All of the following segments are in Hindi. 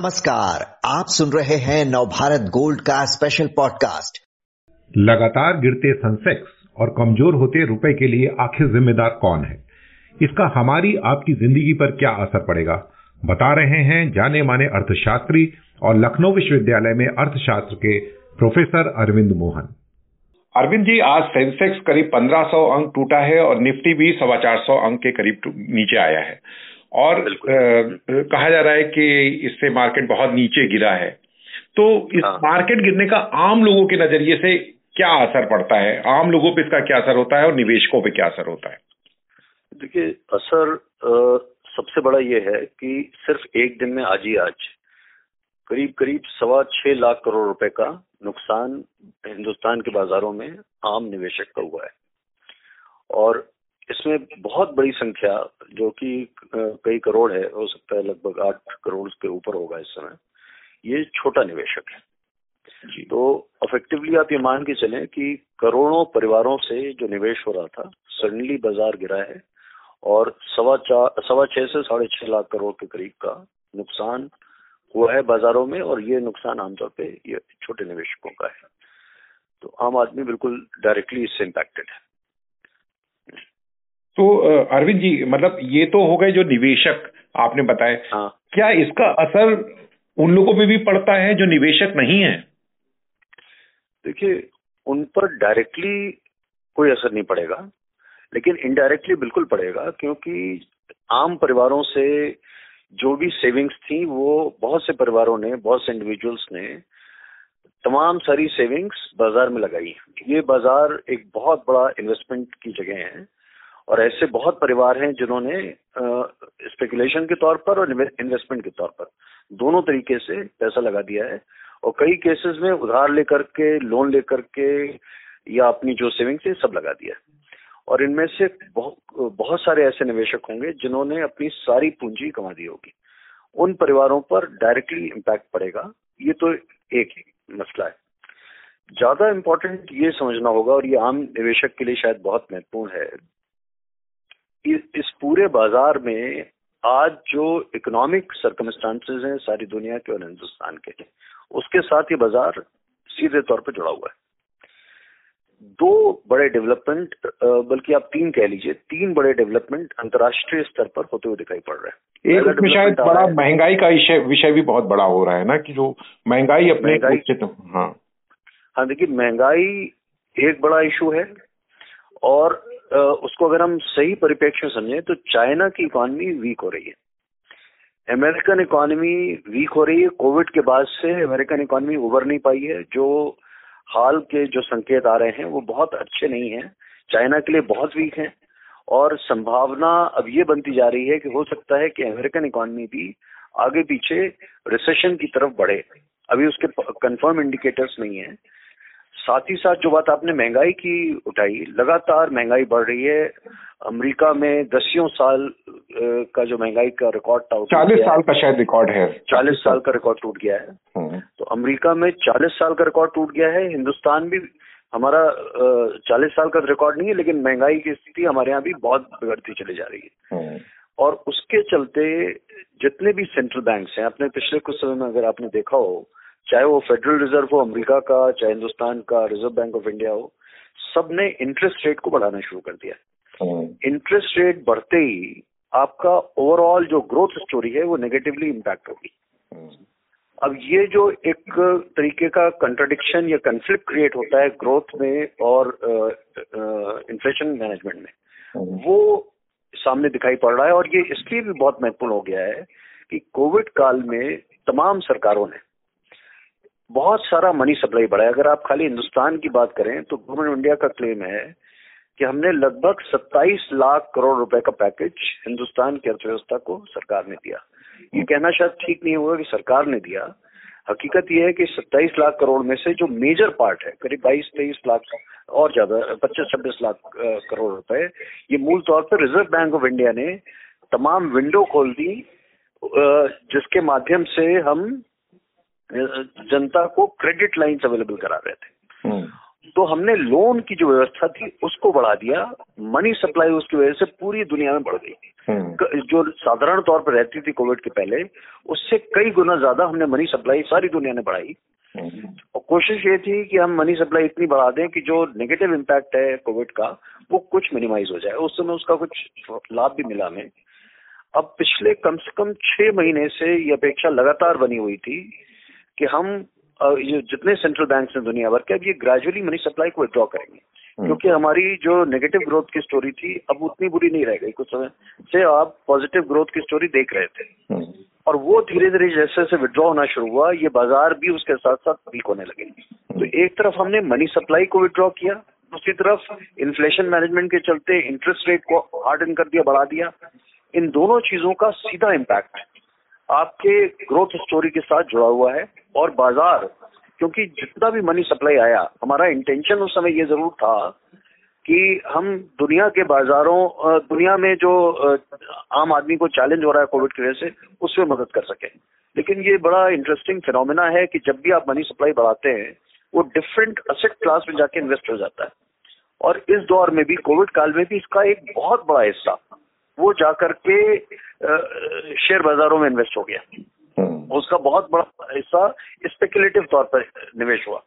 नमस्कार आप सुन रहे हैं नवभारत गोल्ड का स्पेशल पॉडकास्ट लगातार गिरते सेंसेक्स और कमज़ोर होते रुपए के लिए आखिर जिम्मेदार कौन है? इसका हमारी आपकी ज़िंदगी पर क्या असर पड़ेगा? बता रहे हैं जाने माने अर्थशास्त्री और लखनऊ विश्वविद्यालय में अर्थशास्त्र के प्रोफेसर अरविंद मोहन। अरविंद जी आज सेंसेक्स करीब 1500 अंक टूटा है और निफ्टी भी सवा चार सौ अंक के करीब नीचे आया है। और आ, कहा जा रहा है कि इससे मार्केट बहुत नीचे गिरा है। तो इस हाँ। मार्केट गिरने का आम लोगों के नज़रिए से क्या असर पड़ता है? आम लोगों पे इसका क्या असर होता है और निवेशकों पे क्या असर होता है? देखिए असर आ, सबसे बड़ा ये है कि सिर्फ़ एक दिन में आज ही आज करीब करीब सवा छह लाख करोड़ रुपए का नुकसान हिंदुस्तान के बाजारों में आम निवेशक का हुआ है। और इसमें बहुत बड़ी संख्या जो कि कई करोड़ है हो सकता है लगभग आठ करोड़ के ऊपर होगा इस समय ये छोटा निवेशक है। तो इफेक्टिवली आप ये मान के चलें कि करोड़ों परिवारों से जो निवेश हो रहा था सडनली बाज़ार गिरा है और सवा चार सवा छह से साढ़े छह लाख करोड़ के करीब का नुकसान हुआ है बाजारों में और ये नुकसान आमतौर पे ये छोटे निवेशकों का है। तो आम आदमी बिल्कुल डायरेक्टली इससे इम्पैक्टेड है। तो अरविंद जी मतलब ये तो हो गए जो निवेशक आपने बताए। हाँ। क्या इसका असर उन लोगों पे भी पड़ता है जो निवेशक नहीं है? देखिए उन पर डायरेक्टली कोई असर नहीं पड़ेगा लेकिन इनडायरेक्टली बिल्कुल पड़ेगा क्योंकि आम परिवारों से जो भी सेविंग्स थी वो बहुत से परिवारों ने बहुत से इंडिविजुअल्स ने तमाम सारी सेविंग्स बाज़ार में लगाई ये बाज़ार एक बहुत बड़ा इन्वेस्टमेंट की जगह है। और ऐसे बहुत परिवार हैं जिन्होंने स्पेकुलेशन के तौर पर और इन्वेस्टमेंट के तौर पर दोनों तरीके से पैसा लगा दिया है और कई केसेस में उधार लेकर के लोन लेकर के या अपनी जो सेविंग है सब लगा दिया है। और इनमें से बहुत बहुत सारे ऐसे निवेशक होंगे जिन्होंने अपनी सारी पूंजी कमा दी होगी। उन परिवारों पर डायरेक्टली इम्पैक्ट पड़ेगा, ये तो एक मसला है। ज़्यादा इम्पोर्टेंट ये समझना होगा और ये आम निवेशक के लिए शायद बहुत महत्वपूर्ण है। इस पूरे बाज़ार में आज जो इकोनॉमिक सर्कमस्टांसेस हैं सारी दुनिया के और हिंदुस्तान के उसके साथ ये बाज़ार सीधे तौर पर जुड़ा हुआ है। दो बड़े डेवलपमेंट बल्कि आप तीन कह लीजिए तीन बड़े डेवलपमेंट अंतर्राष्ट्रीय स्तर पर होते हुए दिखाई पड़ रहे हैं। एक उसमें शायद बड़ा महँगाई का विषय भी बहुत बड़ा हो रहा है ना कि जो महँगाई अपने महँगाई हाँ। हाँ देखिए महँगाई एक बड़ा इशू है और उसको अगर हम सही परिप्रेक्ष्य समझें तो चाइना की इकोनॉमी वीक हो रही है। अमेरिकन इकोनॉमी वीक हो रही है। कोविड के बाद से अमेरिकन इकोनॉमी उभर नहीं पाई है। जो हाल के जो संकेत आ रहे हैं, वो बहुत अच्छे नहीं हैं। चाइना के लिए बहुत वीक है। और संभावना अब ये बनती जा रही है कि हो सकता है कि अमेरिकन इकोनॉमी भी आगे पीछे रिसेशन की तरफ़ बढ़े। अभी उसके कंफर्म इंडिकेटर्स नहीं है। साथ ही साथ जो बात आपने महँगाई की उठाई लगातार महँगाई बढ़ रही है। अमेरिका में दसियों साल का जो महँगाई का रिकॉर्ड था चालीस साल का शायद रिकॉर्ड है। चालीस साल का रिकॉर्ड टूट गया है। हम्म। तो अमेरिका में चालीस साल का रिकॉर्ड टूट गया है। हिंदुस्तान भी हमारा चालीस साल का रिकॉर्ड नहीं है लेकिन महँगाई की स्थिति हमारे यहाँ भी बहुत बिगड़ती चली जा रही है। हम्म। और उसके चलते जितने भी सेंट्रल बैंक हैं अपने पिछले कुछ समय में अगर आपने देखा हो चाहे वो फेडरल रिज़र्व हो अमेरिका का चाहे हिंदुस्तान का रिज़र्व बैंक ऑफ़ इंडिया हो सबने इंटरेस्ट रेट को बढ़ाना शुरू कर दिया इंटरेस्ट हम्म। रेट बढ़ते ही आपका ओवरऑल जो ग्रोथ स्टोरी है वो नेगेटिवली इम्पैक्ट होगी हम्म। अब ये जो एक तरीके का कंट्राडिक्शन या कंफ्लिक्ट क्रिएट होता है ग्रोथ में और इन्फ्लेशन मैनेजमेंट में हम्म। वो सामने दिखाई पड़ रहा है और ये इसलिए भी बहुत महत्वपूर्ण हो गया है कि कोविड काल में तमाम सरकारों ने बहुत सारा मनी सप्लाई बढ़ा है। अगर आप खाली हिंदुस्तान की बात करें तो गवर्नमेंट इंडिया का क्लेम है कि हमने लगभग 27 लाख करोड़ रुपए का पैकेज हिंदुस्तान की अर्थव्यवस्था को सरकार ने दिया। ये कहना शायद ठीक नहीं होगा कि सरकार ने दिया। हकीकत यह है कि 27 लाख करोड़ में से जो मेजर पार्ट है, करीब 22 तेईस लाख और ज़्यादा, पच्चीस, छब्बीस लाख करोड़ रुपए, ये मूल तौर पर रिज़र्व बैंक ऑफ़ इंडिया ने तमाम विंडो खोल दी जिसके माध्यम से हम जनता को क्रेडिट लाइन्स अवेलेबल करा रहे थे हम्म। तो हमने लोन की जो व्यवस्था थी उसको बढ़ा दिया मनी सप्लाई उसकी वजह से पूरी दुनिया में बढ़ गई हम्म। जो साधारण तौर पर रहती थी कोविड के पहले उससे कई गुना ज़्यादा हमने मनी सप्लाई सारी दुनिया ने बढ़ाई हम्म। और कोशिश ये थी कि हम मनी सप्लाई इतनी बढ़ा दें कि जो नेगेटिव इम्पैक्ट है कोविड का वो कुछ मिनिमाइज हो जाए उस समय उसका कुछ लाभ भी मिला हमें अब पिछले कम से कम छह महीने से ये अपेक्षा लगातार बनी हुई थी कि हम ये जितने सेंट्रल बैंक हैं दुनिया भर के अब ये ग्रेजुअली मनी सप्लाई को विड्रॉ करेंगे। हम्म। क्योंकि हमारी जो नेगेटिव ग्रोथ की स्टोरी थी अब उतनी बुरी नहीं रह गई कुछ समय से। आप पॉजिटिव ग्रोथ की स्टोरी देख रहे थे। हम्म। और वो धीरे धीरे जैसे जैसे विड्रॉ होना शुरू हुआ ये बाज़ार भी उसके साथ साथ वीक होने लगे। तो एक तरफ़ हमने मनी सप्लाई को विड्रॉ किया दूसरी तरफ़ इन्फ्लेशन मैनेजमेंट के चलते इंटरेस्ट रेट को हार्डन कर दिया बढ़ा दिया। इन दोनों चीज़ों का सीधा इम्पैक्ट आपके ग्रोथ स्टोरी के साथ जुड़ा हुआ है और बाज़ार, क्योंकि जितना भी मनी सप्लाई आया, हमारा इंटेंशन उस समय ये ज़रूर था कि हम दुनिया के बाजारों दुनिया में जो आम आदमी को चैलेंज हो रहा है कोविड की वजह से, उसमें मदद कर सके। लेकिन ये बड़ा इंटरेस्टिंग फिनोमिना है कि जब भी आप मनी सप्लाई बढ़ाते हैं, वो डिफरेंट असेट क्लास में जाके इन्वेस्ट हो जाता है। और इस दौर में भी कोविड काल में भी इसका एक बहुत बड़ा हिस्सा वो जाकर के शेयर बाजारों में इन्वेस्ट हो गया। हम्म। उसका बहुत बड़ा हिस्सा स्पेकुलेटिव तौर पर निवेश हुआ।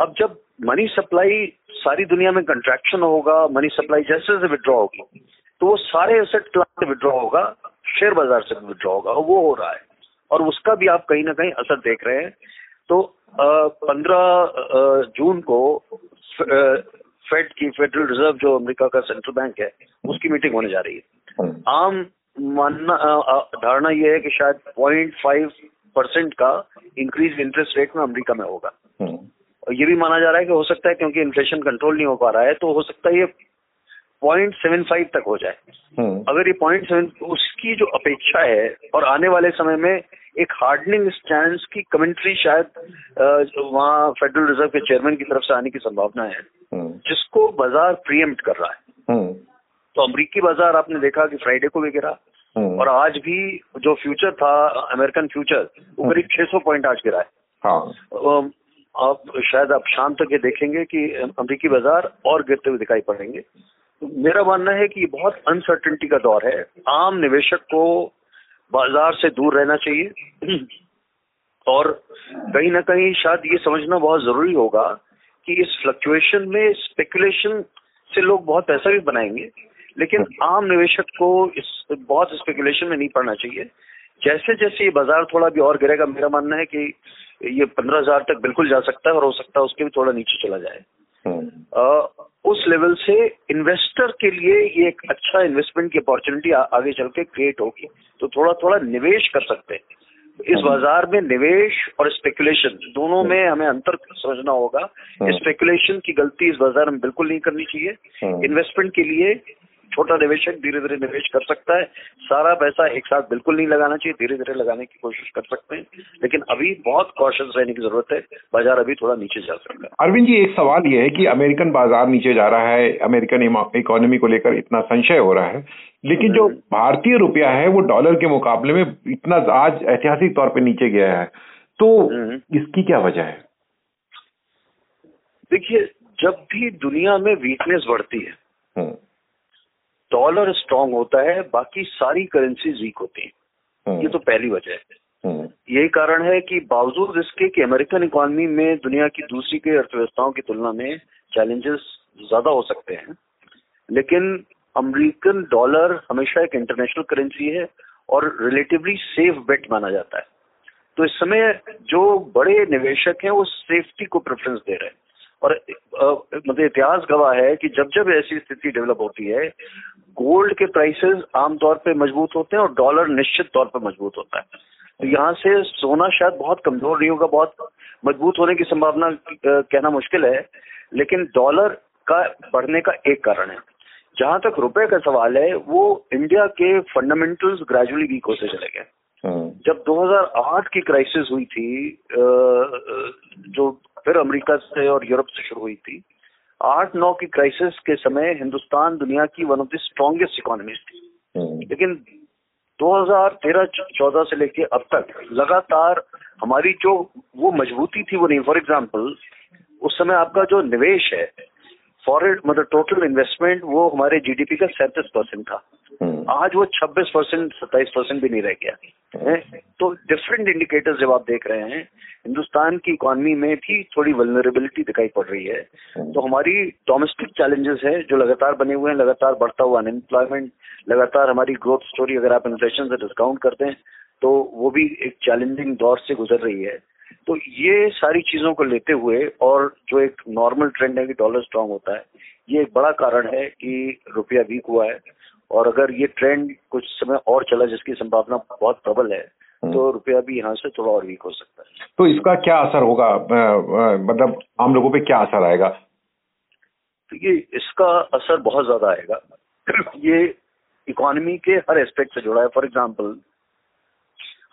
अब जब मनी सप्लाई सारी दुनिया में कंट्रैक्शन होगा मनी सप्लाई जैसे जैसे विड्रॉ होगी तो वो सारे एसेट क्लास से विड्रॉ होगा शेयर बाज़ार से विड्रॉ होगा वो हो रहा है। और उसका भी आप कहीं ना कहीं असर देख रहे हैं। तो पंद्रह जून को फेड की फेडरल रिज़र्व जो अमेरिका का सेंट्रल बैंक है उसकी मीटिंग होने जा रही है हम्म। आम मानना धारणा यह है कि शायद पॉइंट फाइव परसेंट का इंक्रीज इंटरेस्ट रेट में अमेरिका में होगा हम्म। और ये भी माना जा रहा है कि हो सकता है क्योंकि इन्फ्लेशन कंट्रोल नहीं हो पा रहा है तो हो सकता है ये पॉइंट सेवन फाइव तक हो जाए हम्म। अगर ये पॉइंट सेवन उसकी जो अपेक्षा है और आने वाले समय में एक हार्डनिंग स्टैंड की कमेंट्री शायद वहाँ फेडरल रिज़र्व के चेयरमैन की तरफ़ से आने की संभावना है। जिसको बाज़ार प्रियम्प्ट कर रहा है। तो अमरीकी बाज़ार आपने देखा कि फ्राइडे को भी गिरा। हम्म। और आज भी जो फ्यूचर था अमेरिकन फ्यूचर वो हम्म। करीब 600 पॉइंट आज गिरा है। हाँ। आप शायद आप शाम तक ये देखेंगे कि अमरीकी बाज़ार और गिरते हुए दिखाई पड़ेंगे। मेरा मानना है कि ये बहुत अनसर्टेनिटी का दौर है। आम निवेशक को बाज़ार से दूर रहना चाहिए। और कहीं ना कहीं शायद ये समझना बहुत ज़रूरी होगा कि इस फ्लक्चुएशन में स्पेकुलेशन से लोग बहुत पैसा भी बनाएँगे लेकिन आम निवेशक को इस बहुत स्पेकुलेशन में नहीं पड़ना चाहिए। जैसे जैसे ये बाज़ार थोड़ा भी और गिरेगा मेरा मानना है कि ये पंद्रह हज़ार तक बिल्कुल जा सकता है और हो सकता है उसके भी थोड़ा नीचे चला जाए। आ, उस लेवल से इन्वेस्टर के लिए ये एक अच्छा इन्वेस्टमेंट की अपॉर्चुनिटी आगे चल के क्रिएट होगी। तो थोड़ा थोड़ा निवेश कर सकते हैं। इस बाज़ार में निवेश और स्पेकुलेशन दोनों में हमें अंतर समझना होगा। स्पेकुलेशन की गलती इस बाज़ार में बिल्कुल नहीं करनी चाहिए। इन्वेस्टमेंट के लिए छोटा निवेशक धीरे धीरे निवेश कर सकता है सारा पैसा एक साथ बिल्कुल नहीं लगाना चाहिए धीरे धीरे लगाने की कोशिश कर सकते हैं लेकिन अभी बहुत कॉशियस रहने की ज़रूरत है बाज़ार अभी थोड़ा नीचे जा सकता है अरविंद जी एक सवाल ये है कि अमेरिकन बाज़ार नीचे जा रहा है अमेरिकन इकोनॉमी को लेकर इतना संशय हो रहा है लेकिन जो हम्म। भारतीय रुपया है वो डॉलर के मुकाबले में इतना आज ऐतिहासिक तौर पर नीचे गया है तो हम्म। इसकी क्या वजह है देखिए जब भी दुनिया में वीकनेस बढ़ती है हम्म। डॉलर स्ट्रांग होता है बाकी सारी करेंसीज वीक होती हैं हम्म। ये तो पहली वजह है हम्म। यही कारण है कि बावजूद इसके कि अमेरिकन इकोनॉमी में दुनिया की दूसरी के अर्थव्यवस्थाओं की तुलना में चैलेंजेस ज़्यादा हो सकते हैं लेकिन अमेरिकन डॉलर हमेशा एक इंटरनेशनल करेंसी है और रिलेटिवली सेफ़ बेट माना जाता है तो इस समय जो बड़े निवेशक हैं वो सेफ्टी को प्रेफरेंस दे रहे हैं और मतलब इतिहास गवाह है कि जब जब ऐसी स्थिति डेवलप होती है गोल्ड के प्राइसेस आमतौर पे मज़बूत होते हैं और डॉलर निश्चित तौर पर मज़बूत होता है। तो यहाँ से सोना शायद बहुत कमज़ोर नहीं होगा बहुत मज़बूत होने की संभावना कहना मुश्किल है लेकिन डॉलर का बढ़ने का एक कारण है। जहाँ तक रुपए का सवाल है वो इंडिया के फंडामेंटल्स ग्रेजुअली वीक होते चले गए। हम्म। जब 2008 की क्राइसिस हुई थी जो फिर अमेरिका से और यूरोप से शुरू हुई थी आठ नौ की क्राइसिस के समय हिंदुस्तान दुनिया की one of the strongest economies थी हम्म। लेकिन 2013-14 से लेके अब तक लगातार हमारी जो वो मजबूती थी वो नहीं फॉर एग्ज़ाम्पल उस समय आपका जो निवेश है फॉरेन मतलब टोटल इन्वेस्टमेंट वो हमारे जीडीपी का सैंतीस परसेंट था। आज वो 26 परसेंट सत्ताईस परसेंट भी नहीं रह गया। है? तो डिफरेंट इंडिकेटर्स जब आप देख रहे हैं हिंदुस्तान की इकोनॉमी में भी थोड़ी वलनरेबिलिटी दिखाई पड़ रही है। हम्म। तो हमारी डोमेस्टिक चैलेंजेस है जो लगातार बने हुए हैं लगातार बढ़ता हुआ अनएम्प्लॉयमेंट लगातार हमारी ग्रोथ स्टोरी अगर आप इन्फ्लेशन से डिस्काउंट करते हैं तो वो भी एक चैलेंजिंग दौर से गुजर रही है। तो ये सारी चीज़ों को लेते हुए और जो एक नॉर्मल ट्रेंड है कि डॉलर स्ट्रांग होता है ये एक बड़ा कारण है कि रुपया वीक हुआ है। और अगर ये ट्रेंड कुछ समय और चला जिसकी संभावना बहुत प्रबल है हम्म। तो रुपया भी यहाँ से थोड़ा और वीक हो सकता है। तो इसका क्या असर होगा? मतलब आम लोगों पे क्या असर आएगा? तो ये इसका असर बहुत ज़्यादा आएगा। ये इकोनॉमी के हर एस्पेक्ट से जुड़ा है। फॉर एग्ज़ाम्पल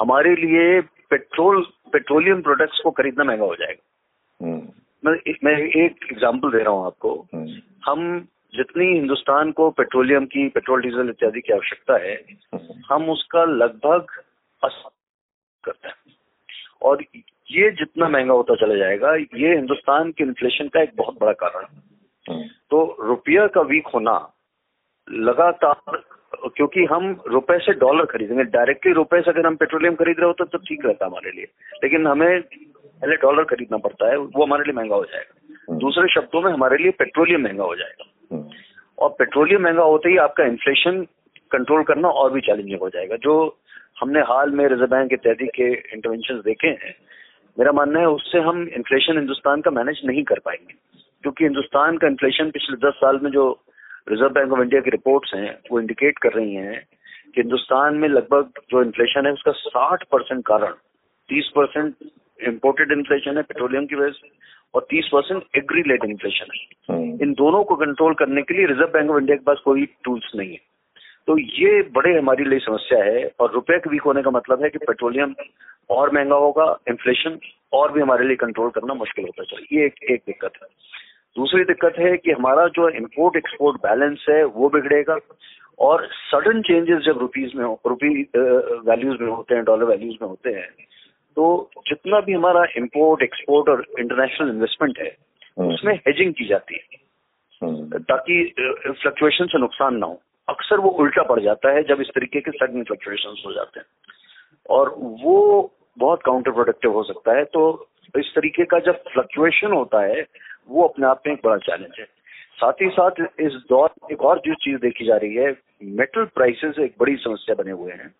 हमारे लिए पेट्रोल पेट्रोलियम प्रोडक्ट्स को खरीदना महँगा हो जाएगा। हम्म। मैं मैं एक एग्ज़ाम्पल दे रहा हूँ आपको। हम्म। हम जितनी हिंदुस्तान को पेट्रोलियम की पेट्रोल डीजल इत्यादि की आवश्यकता है। हम उसका लगभग करते हैं और ये जितना महँगा होता चला जाएगा ये हिंदुस्तान के इन्फ्लेशन का एक बहुत बड़ा कारण है तो रुपया का वीक होना लगातार क्योंकि हम रुपए से डॉलर खरीदेंगे डायरेक्टली रुपए से अगर हम पेट्रोलियम खरीद रहे होते तो ठीक रहता हमारे लिए लेकिन हमें पहले डॉलर खरीदना पड़ता है वो हमारे लिए महँगा हो जाएगा हम्म। दूसरे शब्दों में हमारे लिए पेट्रोलियम महँगा हो जाएगा। और पेट्रोलियम महँगा होते ही आपका इन्फ्लेशन कंट्रोल करना और भी चैलेंजिंग हो जाएगा। जो हमने हाल में रिज़र्व बैंक के इत्यादि के इंटरवेंशन देखे हैं, मेरा मानना है उससे हम इन्फ्लेशन हिंदुस्तान का मैनेज नहीं कर पाएँगे। क्योंकि हिंदुस्तान का इन्फ्लेशन पिछले दस साल में जो रिज़र्व बैंक ऑफ़ इंडिया की रिपोर्ट्स हैं, वो इंडिकेट कर रही हैं कि हिंदुस्तान में लगभग जो इन्फ्लेशन है उसका 60 परसेंट कारण 30 परसेंट इम्पोर्टेड इन्फ्लेशन है पेट्रोलियम की वजह से। और 30 परसेंट एग्री लेड इन्फ्लेशन है। हम्म। इन दोनों को कंट्रोल करने के लिए रिज़र्व बैंक ऑफ़ इंडिया के पास कोई टूल्स नहीं है। तो ये बड़े हमारे लिए समस्या है और रुपए के वीक होने का मतलब है कि पेट्रोलियम और महँगा होगा इन्फ्लेशन और भी हमारे लिए कंट्रोल करना मुश्किल होता चले ये एक, एक दिक्कत है। दूसरी दिक्कत है कि हमारा जो इम्पोर्ट एक्सपोर्ट बैलेंस है वो बिगड़ेगा और सडन चेंजेस जब रुपीज़ में रुपी वैल्यूज़ में होते हैं डॉलर वैल्यूज़ में होते हैं तो जितना भी हमारा इम्पोर्ट एक्सपोर्ट और इंटरनेशनल इन्वेस्टमेंट है हम्म। उसमें हेजिंग की जाती है। हम्म। ताकि फ्लक्चुएशन से नुकसान ना हो। अक्सर वो उल्टा पड़ जाता है जब इस तरीके के सडन फ्लक्चुएशन हो जाते हैं। और वो बहुत काउंटर प्रोडक्टिव हो सकता है। तो इस तरीके का जब फ्लक्चुएशन होता है वो अपने आप में एक बड़ा चैलेंज है। साथ ही साथ इस दौर एक और जो चीज़ देखी जा रही है मेटल प्राइसेस एक बड़ी समस्या बने हुए हैं।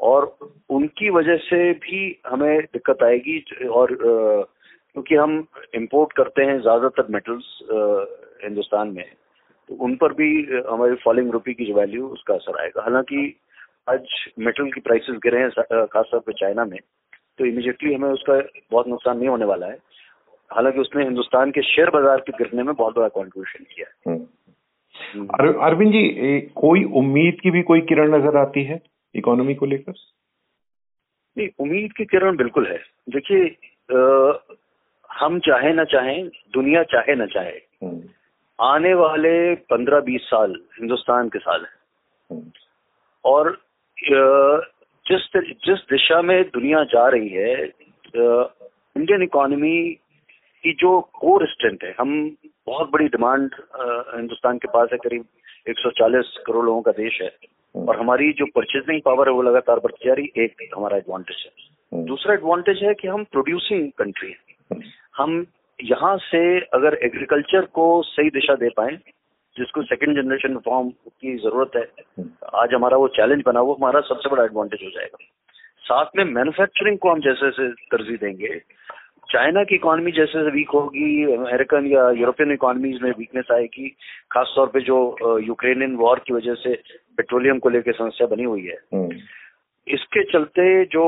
और उनकी वजह से भी हमें दिक्कत आएगी, और क्योंकि हम इंपोर्ट करते हैं ज़्यादातर मेटल्स हिंदुस्तान में तो उन पर भी हमारी फॉलिंग रुपी की जो वैल्यू उसका असर आएगा हालाँकि आज मेटल की प्राइसेस गिरे हैं खासतौर पर चाइना में तो इमीडिएटली हमें उसका बहुत नुकसान नहीं होने वाला है हालाँकि उसने हिंदुस्तान के शेयर बाज़ार के गिरने में बहुत बड़ा कॉन्ट्रीब्यूशन किया हम्म। हम्म। अरविंद जी कोई उम्मीद की भी कोई किरण नज़र आती है इकोनॉमी को लेकर नहीं उम्मीद की किरण बिल्कुल है देखिए हम चाहे ना चाहे दुनिया चाहे ना चाहे हम्म। आने वाले पंद्रह बीस साल हिंदुस्तान के साल है और जिस जिस दिशा में दुनिया जा रही है इंडियन इकोनॉमी की जो कोर स्ट्रेंथ है हम बहुत बड़ी डिमांड हिंदुस्तान के पास है करीब 140 करोड़ लोगों का देश है हम्म। और हमारी जो परचेजिंग पावर है वो लगातार बढ़ती जा रही एक हमारा एडवांटेज है। हम्म। दूसरा एडवांटेज है कि हम प्रोड्यूसिंग कंट्री है। हम्म। हम यहाँ से अगर एग्रीकल्चर को सही दिशा दे पाए जिसको सेकेंड जनरेशन रिफॉर्म की ज़रूरत है आज हमारा वो चैलेंज बना वो हमारा सबसे बड़ा एडवांटेज हो जाएगा। साथ में मैन्युफैक्चरिंग को हम जैसे जैसे तरजीह देंगे चाइना की इकोनॉमी जैसे वीक होगी अमेरिकन या यूरोपियन इकोनॉमीज में वीकनेस आएगी खासतौर पे जो यूक्रेनियन वॉर की वजह से पेट्रोलियम को लेकर समस्या बनी हुई है। हम्म। इसके चलते जो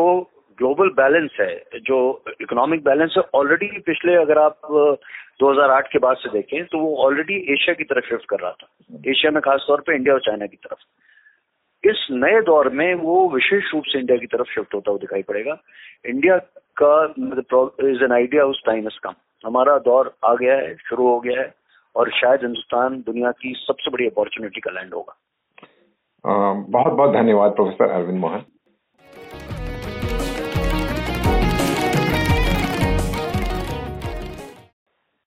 ग्लोबल बैलेंस है जो इकोनॉमिक बैलेंस है ऑलरेडी पिछले अगर आप 2008 के बाद से देखें तो वो ऑलरेडी एशिया की तरफ़ शिफ्ट कर रहा था। एशिया में खासतौर पे इंडिया और चाइना की तरफ़। इस नए दौर में वो विशेष रूप से इंडिया की तरफ़ शिफ्ट होता हुआ दिखाई पड़ेगा। इंडिया का इज़ एन आइडिया उस टाइम इज़ कम हमारा दौर आ गया है शुरू हो गया है और शायद हिंदुस्तान दुनिया की सबसे बड़ी अपॉर्चुनिटी का लैंड होगा। बहुत बहुत धन्यवाद प्रोफेसर अरविंद मोहन।